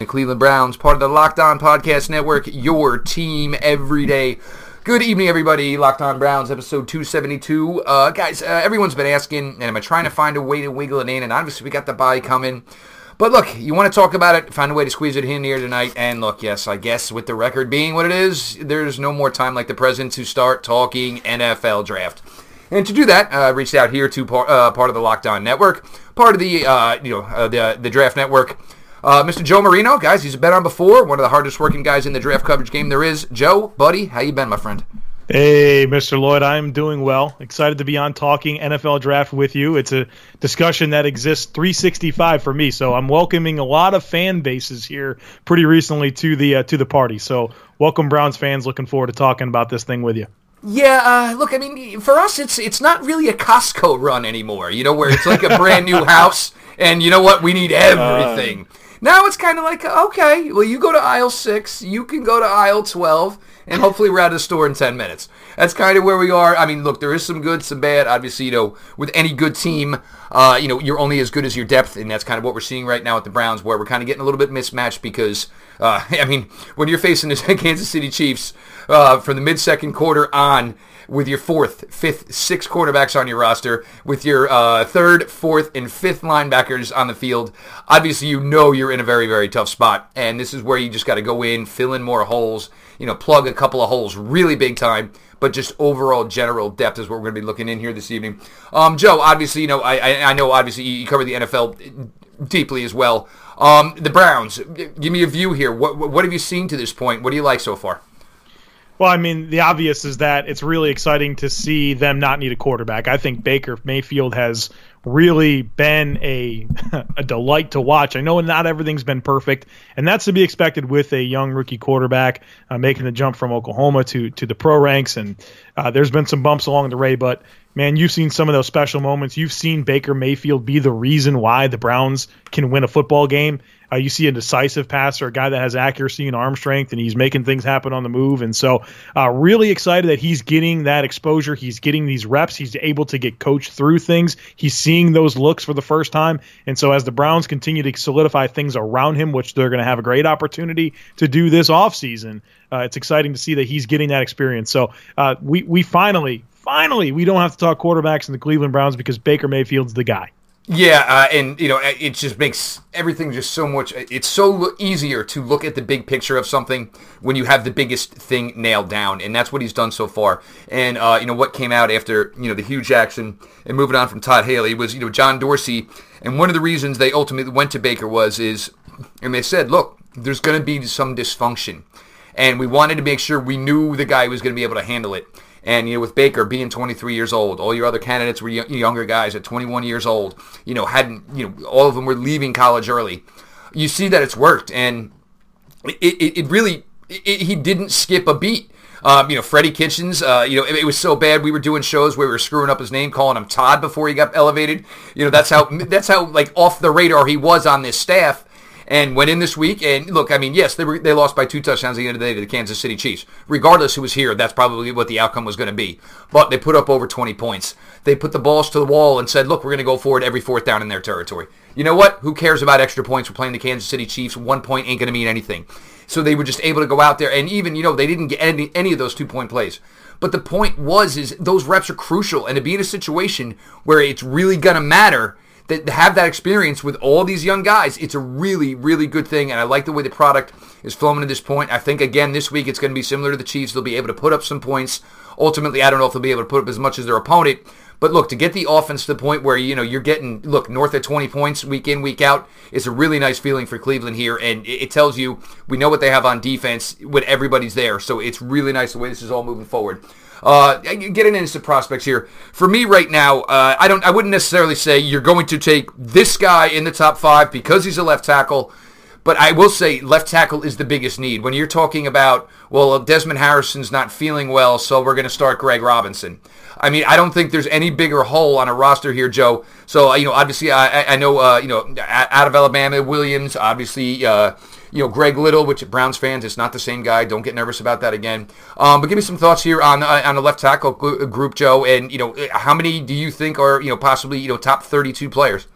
The Cleveland Browns, part of the Locked On Podcast Network, your team every day. Good evening, everybody. Locked On Browns, episode 272. Uh, guys, uh, everyone's been asking, and I'm trying to find a way to wiggle it in? And obviously, we got the bye coming. But look, you want to talk about it, find a way to squeeze it in here tonight. And look, yes, I guess with the record being what it is, there's no more time like the present to start talking NFL draft. And to do that, I uh, reached out here to par, uh, part of the Locked On Network, part of the uh, you know uh, the the Draft Network. Uh, Mr. Joe Marino, guys, he's been on before. One of the hardest working guys in the draft coverage game there is. Joe, buddy, how you been, my friend? Hey, Mr. Lloyd, I'm doing well. Excited to be on talking NFL draft with you. It's a discussion that exists 365 for me, so I'm welcoming a lot of fan bases here pretty recently to the uh, to the party. So, welcome Browns fans. Looking forward to talking about this thing with you. Yeah, uh, look, I mean, for us, it's it's not really a Costco run anymore. You know, where it's like a brand new house, and you know what? We need everything. Uh, now it's kind of like, okay, well, you go to aisle six, you can go to aisle 12, and hopefully we're out of the store in 10 minutes. That's kind of where we are. I mean, look, there is some good, some bad. Obviously, you know, with any good team, uh, you know, you're only as good as your depth, and that's kind of what we're seeing right now at the Browns, where we're kind of getting a little bit mismatched because, uh, I mean, when you're facing the Kansas City Chiefs uh, from the mid-second quarter on, with your fourth, fifth, sixth quarterbacks on your roster, with your uh, third, fourth, and fifth linebackers on the field, obviously you know you're in a very, very tough spot. And this is where you just got to go in, fill in more holes, you know, plug a couple of holes really big time. But just overall general depth is what we're going to be looking in here this evening. Um, Joe, obviously, you know, I, I know obviously you cover the NFL deeply as well. Um, the Browns, give me a view here. What, what have you seen to this point? What do you like so far? Well, I mean, the obvious is that it's really exciting to see them not need a quarterback. I think Baker Mayfield has really been a a delight to watch. I know not everything's been perfect, and that's to be expected with a young rookie quarterback uh, making the jump from Oklahoma to to the pro ranks. And uh, there's been some bumps along the way, but man, you've seen some of those special moments. You've seen Baker Mayfield be the reason why the Browns can win a football game. Uh, you see a decisive passer, a guy that has accuracy and arm strength, and he's making things happen on the move. And so, uh, really excited that he's getting that exposure. He's getting these reps. He's able to get coached through things. He's seeing those looks for the first time. And so, as the Browns continue to solidify things around him, which they're going to have a great opportunity to do this offseason, uh, it's exciting to see that he's getting that experience. So, uh, we, we finally, finally, we don't have to talk quarterbacks in the Cleveland Browns because Baker Mayfield's the guy. Yeah, uh, and you know, it just makes everything just so much. It's so easier to look at the big picture of something when you have the biggest thing nailed down, and that's what he's done so far. And uh, you know what came out after you know the huge action and moving on from Todd Haley was you know John Dorsey, and one of the reasons they ultimately went to Baker was is, and they said, look, there's going to be some dysfunction, and we wanted to make sure we knew the guy was going to be able to handle it. And you know, with Baker being 23 years old, all your other candidates were younger guys at 21 years old. You know, hadn't you know all of them were leaving college early. You see that it's worked, and it it, it really it, he didn't skip a beat. Um, you know, Freddie Kitchens, uh, you know, it, it, was so bad we were doing shows where we were screwing up his name, calling him Todd before he got elevated. You know, that's how that's how like off the radar he was on this staff and went in this week. And look, I mean, yes, they were, they lost by two touchdowns at the end of the day to the Kansas City Chiefs. Regardless who was here, that's probably what the outcome was going to be. But they put up over 20 points. They put the balls to the wall and said, look, we're going to go forward every fourth down in their territory. You know what? Who cares about extra points? We're playing the Kansas City Chiefs. One point ain't going to mean anything. So they were just able to go out there, and even you know they didn't get any any of those two point plays. But the point was is those reps are crucial, and to be in a situation where it's really going to matter that have that experience with all these young guys, it's a really, really good thing. And I like the way the product is flowing to this point. I think, again, this week it's going to be similar to the Chiefs. They'll be able to put up some points. Ultimately, I don't know if they'll be able to put up as much as their opponent. But look, to get the offense to the point where you know you're getting look north of 20 points week in week out is a really nice feeling for Cleveland here, and it tells you we know what they have on defense when everybody's there. So it's really nice the way this is all moving forward. Uh, getting into prospects here. For me right now, uh, I don't. I wouldn't necessarily say you're going to take this guy in the top five because he's a left tackle. But I will say left tackle is the biggest need. When you're talking about, well, Desmond Harrison's not feeling well, so we're going to start Greg Robinson. I mean, I don't think there's any bigger hole on a roster here, Joe. So, uh, you know, obviously, I, I know, uh, you know, out of Alabama, Williams, obviously, uh, you know, Greg Little, which Browns fans, it's not the same guy. Don't get nervous about that again. Um, but give me some thoughts here on uh, on the left tackle group, Joe. And you know, how many do you think are you know possibly you know top 32 players?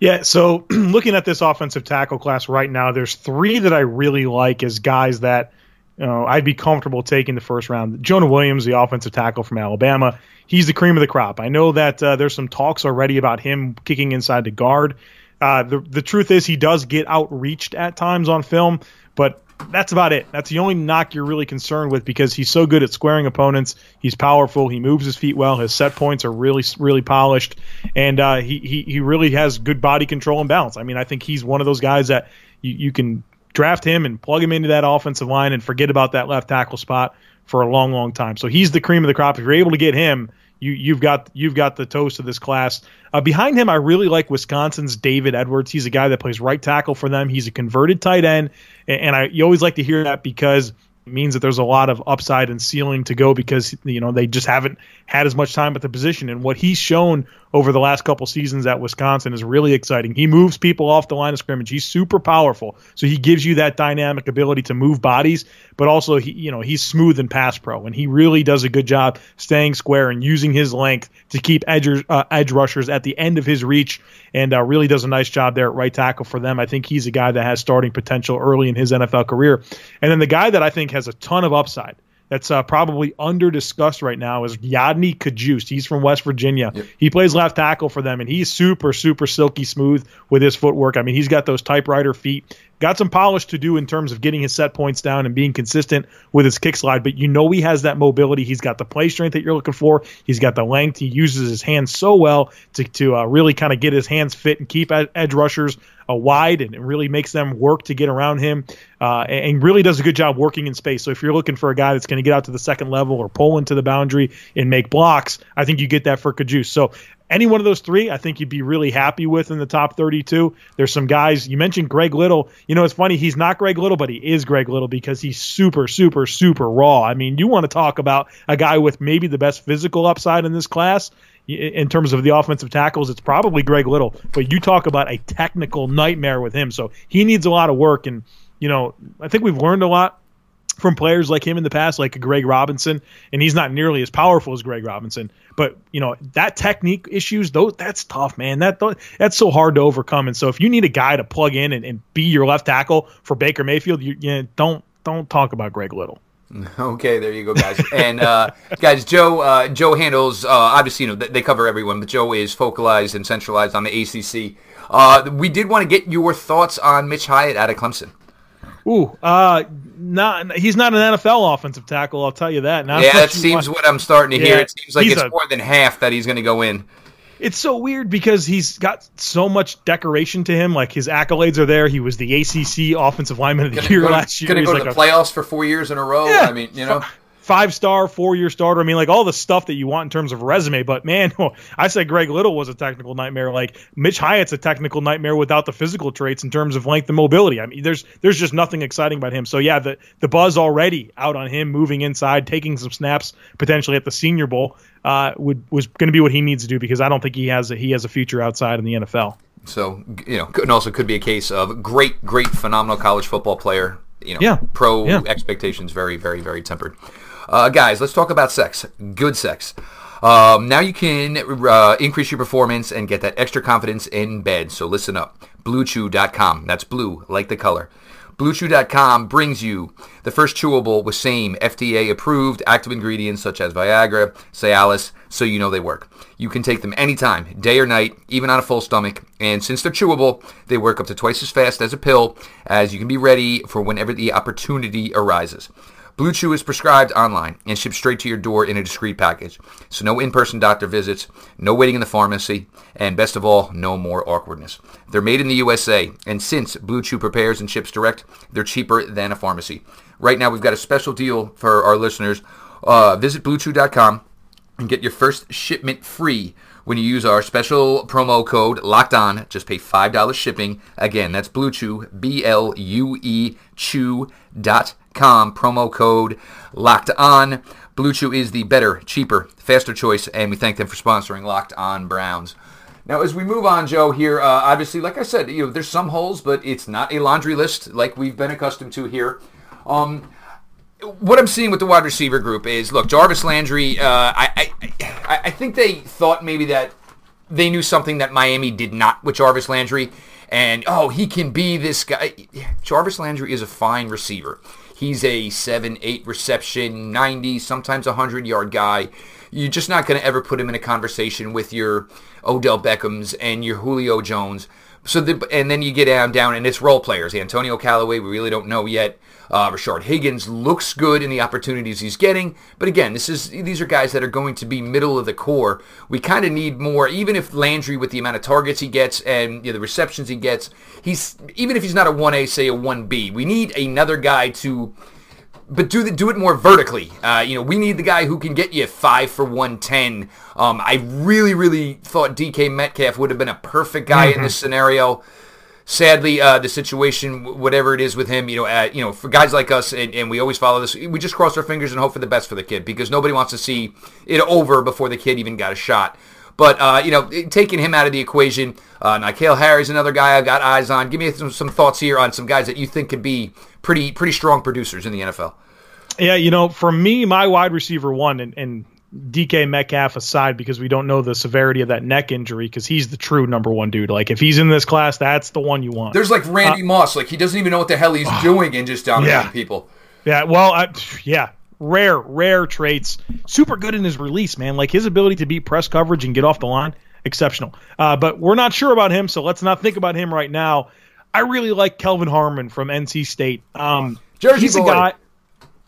Yeah, so looking at this offensive tackle class right now, there's three that I really like as guys that you know, I'd be comfortable taking the first round. Jonah Williams, the offensive tackle from Alabama, he's the cream of the crop. I know that uh, there's some talks already about him kicking inside the guard. Uh, the the truth is he does get outreached at times on film, but that's about it. That's the only knock you're really concerned with because he's so good at squaring opponents. He's powerful. He moves his feet well. His set points are really, really polished, and uh, he, he he really has good body control and balance. I mean, I think he's one of those guys that you, you can draft him and plug him into that offensive line and forget about that left tackle spot for a long, long time. So he's the cream of the crop. If you're able to get him, you you've got you've got the toast of this class. Uh, behind him, I really like Wisconsin's David Edwards. He's a guy that plays right tackle for them. He's a converted tight end, and, and I you always like to hear that because it means that there's a lot of upside and ceiling to go because you know they just haven't had as much time at the position. And what he's shown over the last couple seasons at Wisconsin is really exciting. He moves people off the line of scrimmage. He's super powerful, so he gives you that dynamic ability to move bodies, but also he, you know, he's smooth and pass pro, and he really does a good job staying square and using his length to keep edge, uh, edge rushers at the end of his reach, and uh, really does a nice job there at right tackle for them. I think he's a guy that has starting potential early in his NFL career, and then the guy that I think has a ton of upside that's uh, probably under discussed right now is Yodny Cajuste. He's from West Virginia. Yep. He plays left tackle for them, and he's super, super silky smooth with his footwork. I mean, he's got those typewriter feet got some polish to do in terms of getting his set points down and being consistent with his kick slide, but you know he has that mobility. He's got the play strength that you're looking for. He's got the length. He uses his hands so well to, to uh, really kind of get his hands fit and keep edge rushers uh, wide and it really makes them work to get around him uh, and really does a good job working in space. So if you're looking for a guy that's going to get out to the second level or pull into the boundary and make blocks, I think you get that for Cajuste. So any one of those three, I think you'd be really happy with in the top 32. There's some guys you mentioned Greg Little. You know, it's funny he's not Greg Little, but he is Greg Little because he's super, super, super raw. I mean, you want to talk about a guy with maybe the best physical upside in this class in terms of the offensive tackles, it's probably Greg Little. But you talk about a technical nightmare with him, so he needs a lot of work. And you know, I think we've learned a lot from players like him in the past, like Greg Robinson, and he's not nearly as powerful as Greg Robinson. But you know that technique issues, those that's tough, man. That that's so hard to overcome. And so if you need a guy to plug in and, and be your left tackle for Baker Mayfield, you, you know, don't don't talk about Greg Little. Okay, there you go, guys. and uh, guys, Joe uh, Joe handles uh, obviously you know they cover everyone, but Joe is focalized and centralized on the ACC. Uh, we did want to get your thoughts on Mitch Hyatt out of Clemson. Ooh, uh, not he's not an NFL offensive tackle. I'll tell you that. Not yeah, that seems want. what I'm starting to yeah, hear. It seems like it's a, more than half that he's going to go in. It's so weird because he's got so much decoration to him. Like his accolades are there. He was the ACC Offensive Lineman of the Year last year. Going to go like to the a, playoffs for four years in a row. Yeah, I mean, you know five star, four year starter. I mean, like all the stuff that you want in terms of resume. But man, I said Greg Little was a technical nightmare. Like Mitch Hyatt's a technical nightmare without the physical traits in terms of length and mobility. I mean, there's there's just nothing exciting about him. So yeah, the the buzz already out on him moving inside, taking some snaps potentially at the Senior Bowl uh, would was going to be what he needs to do because I don't think he has a, he has a future outside in the NFL. So you know, and also could be a case of great, great, phenomenal college football player. You know, yeah. pro yeah. expectations very, very, very tempered. Uh, guys, let's talk about sex. Good sex. Um, now you can uh, increase your performance and get that extra confidence in bed. So listen up. BlueChew.com. That's blue, like the color. BlueChew.com brings you the first chewable with same FDA approved active ingredients such as Viagra, Cialis, so you know they work. You can take them anytime, day or night, even on a full stomach. And since they're chewable, they work up to twice as fast as a pill, as you can be ready for whenever the opportunity arises. Blue Chew is prescribed online and shipped straight to your door in a discreet package. So no in-person doctor visits, no waiting in the pharmacy, and best of all, no more awkwardness. They're made in the USA, and since Blue Chew prepares and ships direct, they're cheaper than a pharmacy. Right now, we've got a special deal for our listeners. Uh, visit BlueChew.com and get your first shipment free when you use our special promo code locked on just pay $5 shipping again that's blue chew b-l-u-e chew.com com promo code locked on. Blue Chew is the better, cheaper, faster choice, and we thank them for sponsoring Locked On Browns. Now, as we move on, Joe, here, uh, obviously, like I said, you know, there's some holes, but it's not a laundry list like we've been accustomed to here. Um, what I'm seeing with the wide receiver group is, look, Jarvis Landry. Uh, I, I, I think they thought maybe that they knew something that Miami did not with Jarvis Landry. And, oh, he can be this guy. Jarvis Landry is a fine receiver. He's a 7, 8 reception, 90, sometimes 100 yard guy. You're just not going to ever put him in a conversation with your Odell Beckhams and your Julio Jones. So the, and then you get down down and it's role players. Antonio Callaway, we really don't know yet. Uh, Rashard Higgins looks good in the opportunities he's getting, but again, this is these are guys that are going to be middle of the core. We kind of need more, even if Landry, with the amount of targets he gets and you know, the receptions he gets, he's even if he's not a one A, say a one B, we need another guy to but do the, do it more vertically. Uh, you know, we need the guy who can get you five for one ten. Um, I really, really thought DK Metcalf would have been a perfect guy mm-hmm. in this scenario. Sadly, uh, the situation, whatever it is with him, you know, uh, you know, for guys like us, and, and, we always follow this, we just cross our fingers and hope for the best for the kid because nobody wants to see it over before the kid even got a shot. But uh, you know, taking him out of the equation, uh, N'Keal Harry's another guy I've got eyes on. Give me some, some thoughts here on some guys that you think could be pretty pretty strong producers in the NFL. Yeah, you know, for me, my wide receiver one, and, and DK Metcalf aside, because we don't know the severity of that neck injury, because he's the true number one dude. Like, if he's in this class, that's the one you want. There's like Randy uh, Moss, like he doesn't even know what the hell he's doing and just dominating yeah. people. Yeah, well, I, yeah, rare, rare traits. Super good in his release, man. Like his ability to beat press coverage and get off the line, exceptional. Uh, but we're not sure about him, so let's not think about him right now. I really like Kelvin Harmon from NC State. Um, Jersey he's boy. a guy.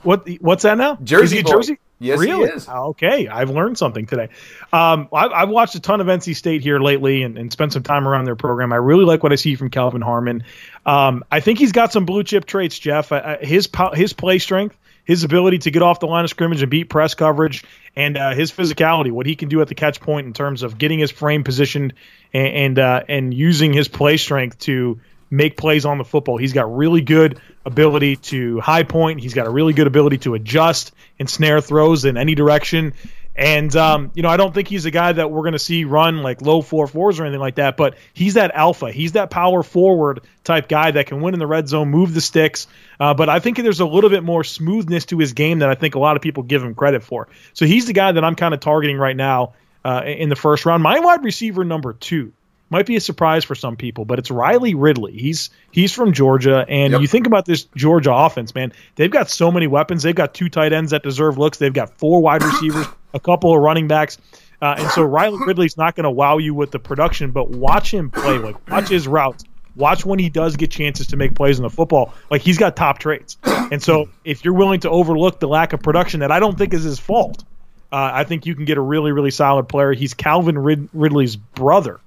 What? What's that now? Jersey. Jersey. Yes, really? he is. Okay, I've learned something today. Um, I've, I've, watched a ton of NC State here lately and, and, spent some time around their program. I really like what I see from Kelvin Harmon. Um, I think he's got some blue chip traits, Jeff. Uh, his his play strength, his ability to get off the line of scrimmage and beat press coverage, and uh, his physicality, what he can do at the catch point in terms of getting his frame positioned and and, uh, and using his play strength to make plays on the football. He's got really good ability to high point. He's got a really good ability to adjust and snare throws in any direction. And um, you know, I don't think he's a guy that we're going to see run like low four fours or anything like that. But he's that alpha. He's that power forward type guy that can win in the red zone, move the sticks. Uh, but I think there's a little bit more smoothness to his game that I think a lot of people give him credit for. So he's the guy that I'm kind of targeting right now uh, in the first round. My wide receiver number two might be a surprise for some people, but it's Riley Ridley. He's he's from Georgia, and yep. you think about this Georgia offense, man. They've got so many weapons. They've got two tight ends that deserve looks. They've got four wide receivers, a couple of running backs. Uh, and so Riley Ridley's not going to wow you with the production, but watch him play. Like watch his routes. Watch when he does get chances to make plays in the football. Like he's got top traits. And so if you're willing to overlook the lack of production that I don't think is his fault, uh, I think you can get a really really solid player. He's Calvin Rid- Ridley's brother.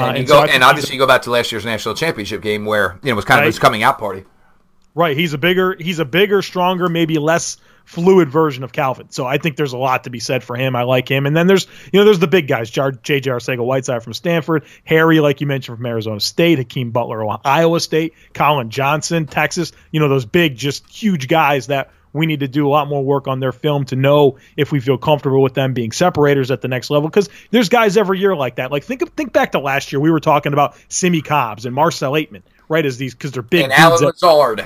Uh, and, and, go, so and obviously, you go back to last year's national championship game where you know it was kind of his coming out party. Right, he's a bigger, he's a bigger, stronger, maybe less fluid version of Calvin. So I think there's a lot to be said for him. I like him. And then there's, you know, there's the big guys: J.J. Arcega-Whiteside from Stanford, Harry, like you mentioned, from Arizona State, Hakeem Butler, Iowa State, Collin Johnson, Texas. You know, those big, just huge guys that we need to do a lot more work on their film to know if we feel comfortable with them being separators at the next level. Because there's guys every year like that. Like think think back to last year, we were talking about Simmie Cobbs and Marcel Ateman, right? As these because they're big. And Allen Lazard.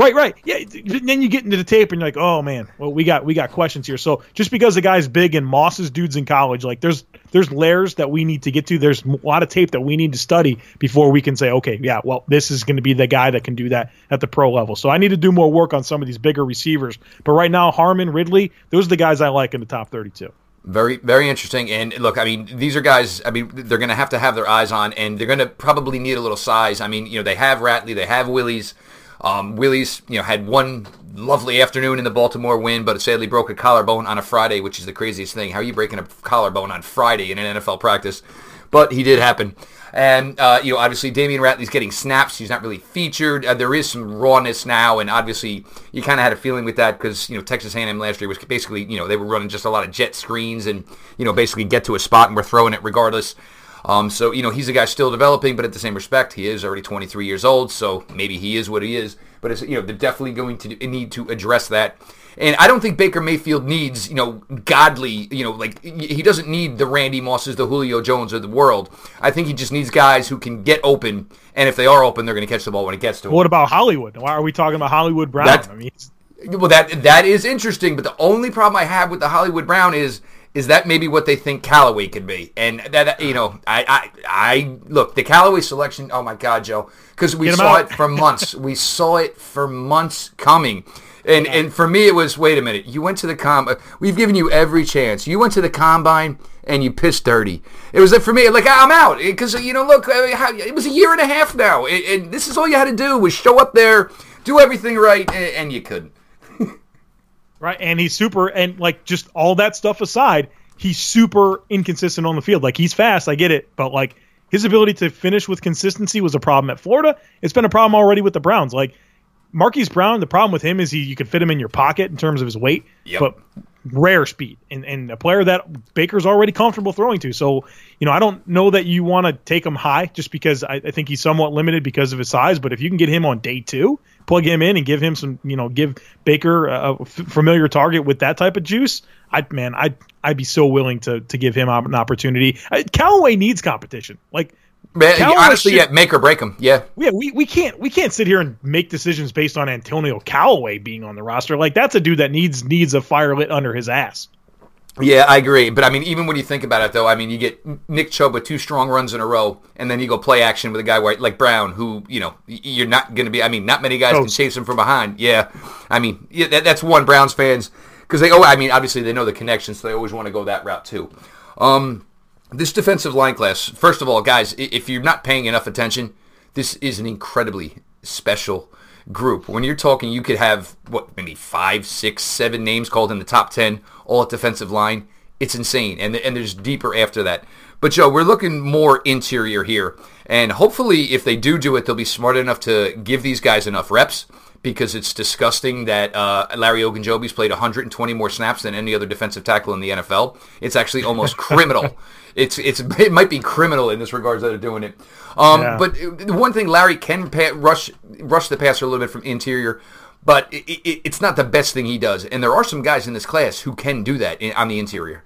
Right, right. Yeah. Then you get into the tape and you're like, oh man, well we got we got questions here. So just because the guy's big and Moss's dudes in college, like there's there's layers that we need to get to. There's a lot of tape that we need to study before we can say, okay, yeah, well this is going to be the guy that can do that at the pro level. So I need to do more work on some of these bigger receivers. But right now, Harmon, Ridley, those are the guys I like in the top 32. Very, very interesting. And look, I mean, these are guys. I mean, they're going to have to have their eyes on, and they're going to probably need a little size. I mean, you know, they have Ratley, they have Willies. Um, Willies, you know, had one lovely afternoon in the Baltimore win, but sadly broke a collarbone on a Friday, which is the craziest thing. How are you breaking a collarbone on Friday in an NFL practice? But he did happen. And, uh, you know, obviously Damion Ratley's getting snaps. He's not really featured. Uh, there is some rawness now, and obviously you kind of had a feeling with that because, you know, Texas A&M last year was basically, you know, they were running just a lot of jet screens and, you know, basically get to a spot and we're throwing it regardless. Um, so, you know, he's a guy still developing, but at the same respect, he is already 23 years old, so maybe he is what he is. But, it's, you know, they're definitely going to need to address that. And I don't think Baker Mayfield needs, you know, godly, you know, like he doesn't need the Randy Mosses, the Julio Jones of the world. I think he just needs guys who can get open, and if they are open, they're going to catch the ball when it gets to them. What about Hollywood? Why are we talking about Hollywood Brown? I mean, well, that that is interesting, but the only problem I have with the Hollywood Brown is is that maybe what they think Callaway could be? And that you know, I I, I look the Callaway selection. Oh my God, Joe, because we saw out. it for months. we saw it for months coming. And yeah. and for me, it was wait a minute. You went to the com. We've given you every chance. You went to the combine and you pissed dirty. It was for me like I'm out because you know look, uh, it was a year and a half now, and this is all you had to do was show up there, do everything right, and you couldn't. Right, and he's super, and like just all that stuff aside, he's super inconsistent on the field. Like he's fast, I get it, but like his ability to finish with consistency was a problem at Florida. It's been a problem already with the Browns. Like Marquise Brown, the problem with him is he you can fit him in your pocket in terms of his weight, yep. but rare speed and, and a player that Baker's already comfortable throwing to. So, you know, I don't know that you want to take him high just because I, I, think he's somewhat limited because of his size. But if you can get him on day two, plug him in and give him some, you know, give Baker a, familiar target with that type of juice, I man, I'd I'd be so willing to to give him an opportunity. I, Callaway needs competition. Like Man, honestly, should, yeah, make or break him. Yeah, yeah. We, we can't we can't sit here and make decisions based on Antonio Callaway being on the roster. Like that's a dude that needs needs a fire lit under his ass. Yeah, I agree. But I mean, even when you think about it, though, I mean, you get Nick Chubb with two strong runs in a row, and then you go play action with a guy like Brown, who you know you're not going to be. I mean, not many guys oh. can chase him from behind. Yeah, I mean, yeah, that, that's one Browns fans because they. Oh, I mean, obviously they know the connection, so they always want to go that route too. Um, this defensive line class, first of all, guys, if you're not paying enough attention, this is an incredibly special group. When you're talking, you could have, what, maybe five, six, seven names called in the top 10, all at defensive line. It's insane. And, and there's deeper after that. But, Joe, we're looking more interior here. And hopefully, if they do do it, they'll be smart enough to give these guys enough reps because it's disgusting that uh, Larry Ogunjobi's played 120 more snaps than any other defensive tackle in the NFL. It's actually almost criminal. It's it's it might be criminal in this regards that they're doing it. Um, yeah. But the one thing Larry can pa- rush rush the passer a little bit from interior, but it, it, it's not the best thing he does. And there are some guys in this class who can do that in, on the interior.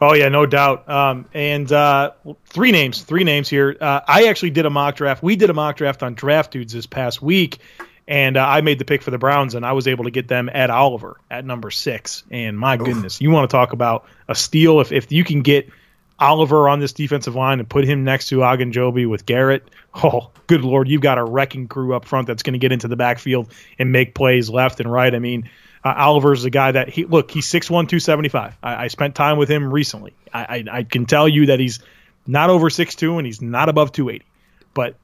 Oh yeah, no doubt. Um, and uh, three names, three names here. Uh, I actually did a mock draft. We did a mock draft on Draft Dudes this past week, and uh, I made the pick for the Browns, and I was able to get them at Oliver at number six. And my Oof. goodness, you want to talk about a steal? If if you can get Oliver on this defensive line and put him next to Ogunjobi with Garrett, oh, good lord, you've got a wrecking crew up front that's going to get into the backfield and make plays left and right. I mean, uh, Oliver's the guy that he look. He's 6'1", 275. I, I spent time with him recently. I, I, I can tell you that he's not over 6'2", and he's not above 280. But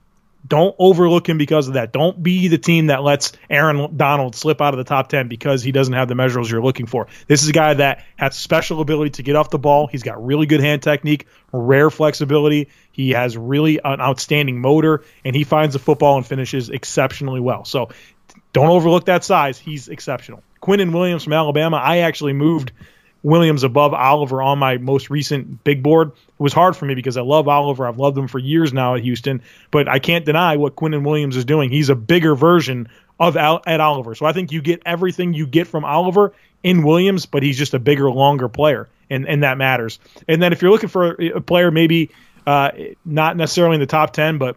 don't overlook him because of that. Don't be the team that lets Aaron Donald slip out of the top 10 because he doesn't have the measurables you're looking for. This is a guy that has special ability to get off the ball. He's got really good hand technique, rare flexibility. He has really an outstanding motor, and he finds the football and finishes exceptionally well. So don't overlook that size. He's exceptional. Quinnen Williams from Alabama, I actually moved – Williams above Oliver on my most recent big board. It was hard for me because I love Oliver. I've loved him for years now at Houston, but I can't deny what Quinnen Williams is doing. He's a bigger version of Al- at Oliver. So I think you get everything you get from Oliver in Williams, but he's just a bigger, longer player, and and that matters. And then if you're looking for a player, maybe uh, not necessarily in the top ten, but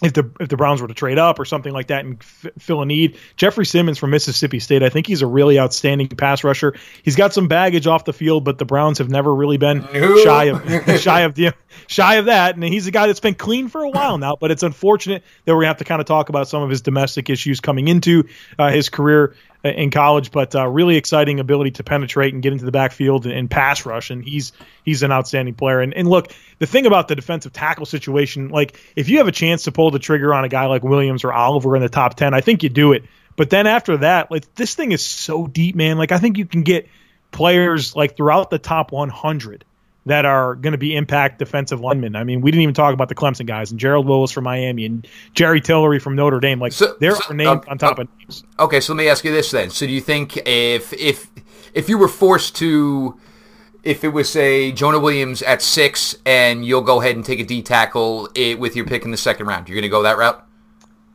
if the if the Browns were to trade up or something like that and f- fill a need. Jeffrey Simmons from Mississippi State, I think he's a really outstanding pass rusher. He's got some baggage off the field, but the Browns have never really been no. shy of shy of the shy of that. And he's a guy that's been clean for a while now, but it's unfortunate that we're gonna have to kind of talk about some of his domestic issues coming into uh, his career in college, but uh, really exciting ability to penetrate and get into the backfield and, and, pass rush. And he's he's an outstanding player. And, and look, the thing about the defensive tackle situation, like if you have a chance to pull the trigger on a guy like Williams or Oliver in the top ten, I think you do it. But then after that, like this thing is so deep, man. Like I think you can get players like throughout the top 100 that are going to be impact defensive linemen. I mean, we didn't even talk about the Clemson guys and Gerald Willis from Miami and Jerry Tillery from Notre Dame. Like so, there so, are names on top of names. Okay, so let me ask you this then. So do you think if if if you were forced to if it was say Jonah Williams at six and you'll go ahead and take a D tackle eh, with your pick in the second round, you're going to go that route?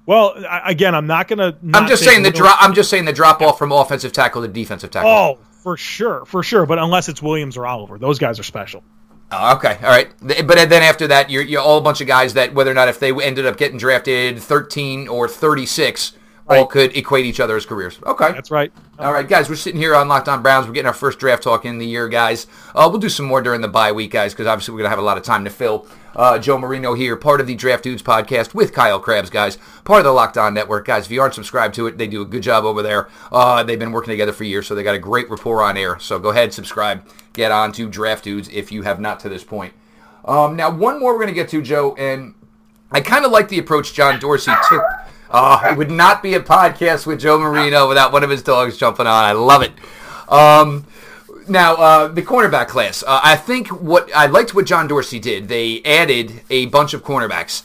Well, again, I'm not going to. I'm just saying the drop. I'm just saying the drop off from offensive tackle to defensive tackle. Oh, for sure, for sure. But unless it's Williams or Oliver, those guys are special. Oh, okay, all right. But then after that, you're, you're all a bunch of guys that whether or not if they ended up getting drafted 13 or 36 right. all could equate each other as careers. Okay, that's right. All right, guys, we're sitting here on Locked On Browns. We're getting our first draft talk in the year, guys. Uh, we'll do some more during the bye week, guys, because obviously we're gonna have a lot of time to fill. Uh, Joe Marino here, part of the Draft Dudes podcast with Kyle Crabbs, guys, part of the Locked On Network, guys. If you aren't subscribed to it, they do a good job over there. Uh, they've been working together for years, so they got a great rapport on air. So go ahead, subscribe, get on to Draft Dudes if you have not to this point. Um, now, one more we're gonna get to, Joe, and I kind of like the approach John Dorsey took. Oh, it would not be a podcast with Joe Marino without one of his dogs jumping on. I love it. Um, now, uh, the cornerback class. Uh, I think what I liked what John Dorsey did. They added a bunch of cornerbacks.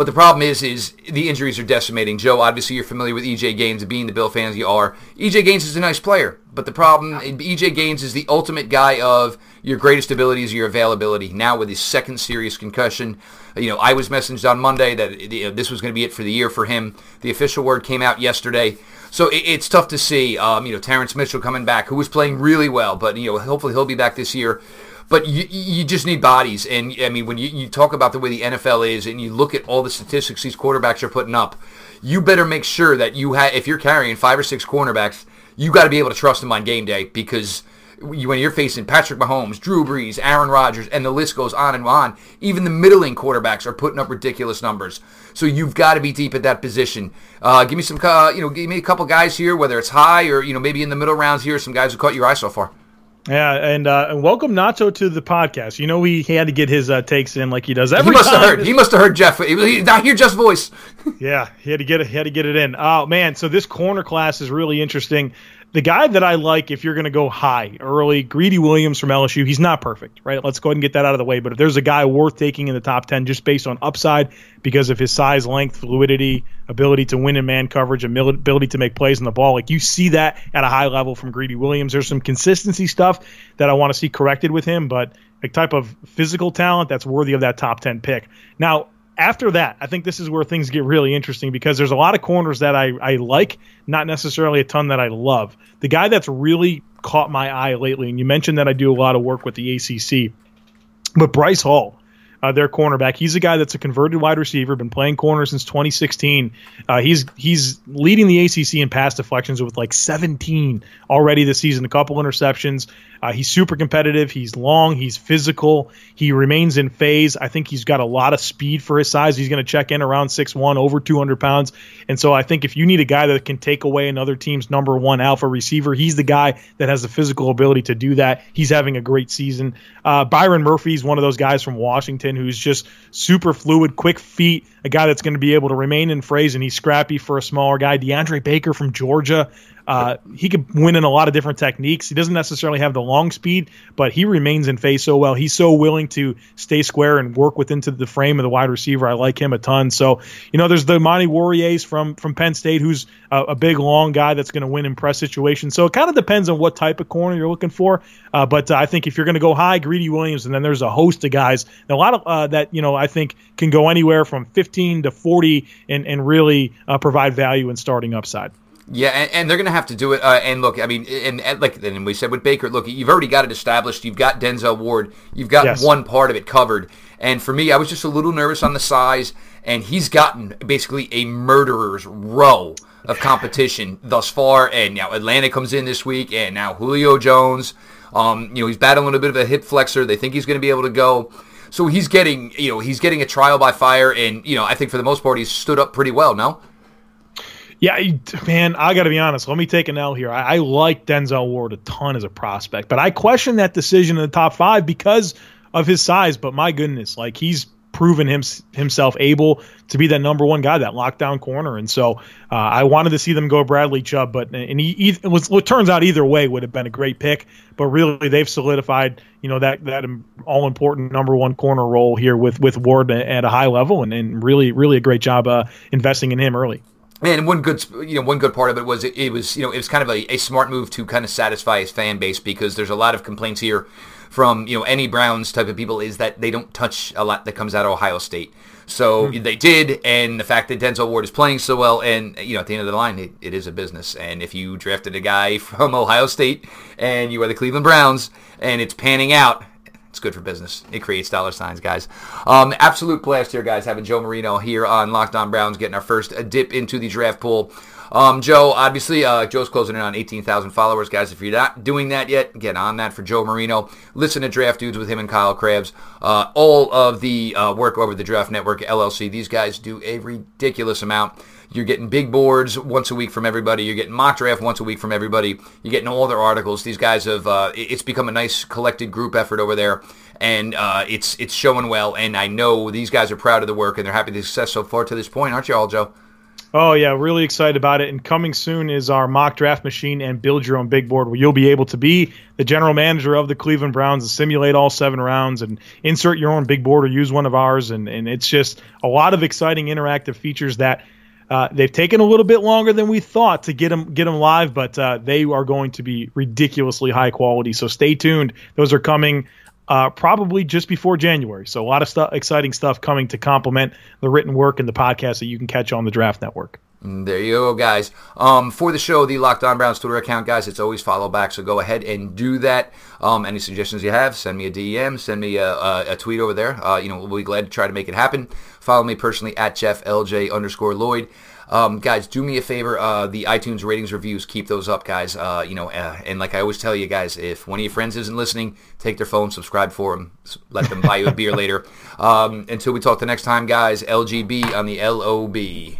But the problem is, is the injuries are decimating. Joe, obviously you're familiar with EJ Gaines, being the Bill fans you are. EJ Gaines is a nice player, but the problem, EJ Gaines is the ultimate guy of your greatest ability is your availability. Now with his second serious concussion, you know, I was messaged on Monday that this was going to be it for the year for him. The official word came out yesterday. So it, it's tough to see. Um, you know, Terrence Mitchell coming back, who was playing really well, but you know, hopefully he'll be back this year but you, you just need bodies. And I mean, when you, you talk about the way the NFL is and you look at all the statistics these quarterbacks are putting up, you better make sure that you have, if you're carrying five or six cornerbacks, you got to be able to trust them on game day because when you're facing Patrick Mahomes, Drew Brees, Aaron Rodgers, and the list goes on and on, even the middling quarterbacks are putting up ridiculous numbers. So you've got to be deep at that position. Uh, give me some, uh, you know, give me a couple guys here, whether it's high or you know maybe in the middle rounds here, some guys who caught your eye so far. Yeah, and uh, and welcome Nacho to the podcast. You know he, he had to get his uh, takes in like he does every. He must time. have heard. He must have heard Jeff. He, he not hear Jeff's voice. yeah, he had to get it. He had to get it in. Oh man, so this corner class is really interesting the guy that I like, if you're going to go high early, Greedy Williams from LSU, he's not perfect, right? Let's go ahead and get that out of the way. But if there's a guy worth taking in the top 10 just based on upside because of his size, length, fluidity, ability to win in man coverage, ability to make plays on the ball, like you see that at a high level from Greedy Williams. There's some consistency stuff that I want to see corrected with him, but a type of physical talent that's worthy of that top 10 pick. Now, after that, I think this is where things get really interesting because there's a lot of corners that I, I like, not necessarily a ton that I love. The guy that's really caught my eye lately, and you mentioned that I do a lot of work with the ACC, but Bryce Hall uh, their cornerback. He's a guy that's a converted wide receiver, been playing corner since 2016. Uh, he's he's leading the ACC in pass deflections with like 17 already this season. A couple interceptions. Uh, he's super competitive. He's long. He's physical. He remains in phase. I think he's got a lot of speed for his size. He's going to check in around 6'1", over 200 pounds. And so I think if you need a guy that can take away another team's number one alpha receiver, he's the guy that has the physical ability to do that. He's having a great season. Uh, Byron Murphy is one of those guys from Washington who's just super fluid, quick feet, a guy that's going to be able to remain in phase, and he's scrappy for a smaller guy. DeAndre Baker from Georgia, uh, he could win in a lot of different techniques. He doesn't necessarily have the long speed, but he remains in phase so well. He's so willing to stay square and work within to the frame of the wide receiver. I like him a ton. So, you know, there's the Amani Oruwariye from from Penn State, who's a, a big, long guy that's going to win in press situations. So it kind of depends on what type of corner you're looking for. Uh, but uh, I think if you're going to go high, Greedy Williams, and then there's a host of guys, a lot of uh, that, you know, I think can go anywhere from 15 to 40 and, and really uh, provide value in starting upside. Yeah, and, and, they're going to have to do it. Uh, and look, I mean, and, and, like and we said with Baker, look, you've already got it established. You've got Denzel Ward. You've got yes. one part of it covered. And for me, I was just a little nervous on the size, and he's gotten basically a murderer's row of competition thus far. And now Atlanta comes in this week, and now Julio Jones. Um, you know, he's battling a bit of a hip flexor. They think he's going to be able to go. So he's getting, you know, he's getting a trial by fire, and you know, I think for the most part, he's stood up pretty well. No. Yeah, man, I got to be honest. Let me take an L here. I, I, like Denzel Ward a ton as a prospect, but I question that decision in the top five because of his size. But my goodness, like he's proven him, himself able to be that number one guy, that lockdown corner. And so uh, I wanted to see them go Bradley Chubb, but and he, it was what turns out either way would have been a great pick. But really, they've solidified you know that that all important number one corner role here with with Ward at a high level, and, and really really a great job uh, investing in him early. And one good, you know, one good part of it was it, it was, you know, it was kind of a, a, smart move to kind of satisfy his fan base because there's a lot of complaints here from you know any Browns type of people is that they don't touch a lot that comes out of Ohio State. So mm-hmm. they did, and the fact that Denzel Ward is playing so well, and you know at the end of the line, it, it is a business. And if you drafted a guy from Ohio State and you are the Cleveland Browns and it's panning out, it's good for business. It creates dollar signs, guys. Um, absolute blast here, guys. Having Joe Marino here on Locked On Browns, getting our first dip into the draft pool. Um, Joe, obviously, uh, Joe's closing in on 18,000 followers. Guys, if you're not doing that yet, get on that for Joe Marino. Listen to Draft Dudes with him and Kyle Crabbs. Uh, all of the uh, work over the Draft Network LLC. These guys do a ridiculous amount. You're getting big boards once a week from everybody. You're getting mock draft once a week from everybody. You're getting all their articles. These guys have, uh, it's become a nice collected group effort over there. And uh, it's it's showing well, and I know these guys are proud of the work, and they're happy the success so far to this point, aren't you all, Joe? Oh yeah, really excited about it. And coming soon is our mock draft machine and build your own big board, where you'll be able to be the general manager of the Cleveland Browns and simulate all seven rounds and insert your own big board or use one of ours. And and it's just a lot of exciting interactive features that. Uh, they've taken a little bit longer than we thought to get them get them live, but uh, they are going to be ridiculously high quality. So stay tuned; those are coming uh, probably just before January. So a lot of stuff, exciting stuff coming to complement the written work and the podcast that you can catch on the Draft Network. There you go, guys. Um, for the show, the Locked On Browns Twitter account, guys, it's always follow back, so go ahead and do that. Um, any suggestions you have, send me a DM, send me a, a, a tweet over there. Uh, you know, we'll be glad to try to make it happen. Follow me personally at Jeff LJ underscore Lloyd. Um, guys, do me a favor. Uh, the iTunes ratings reviews, keep those up, guys. Uh, you know, uh, and like I always tell you guys, if one of your friends isn't listening, take their phone, subscribe for them, let them buy you a beer later. Um, until we talk the next time, guys. LGB on the LOB.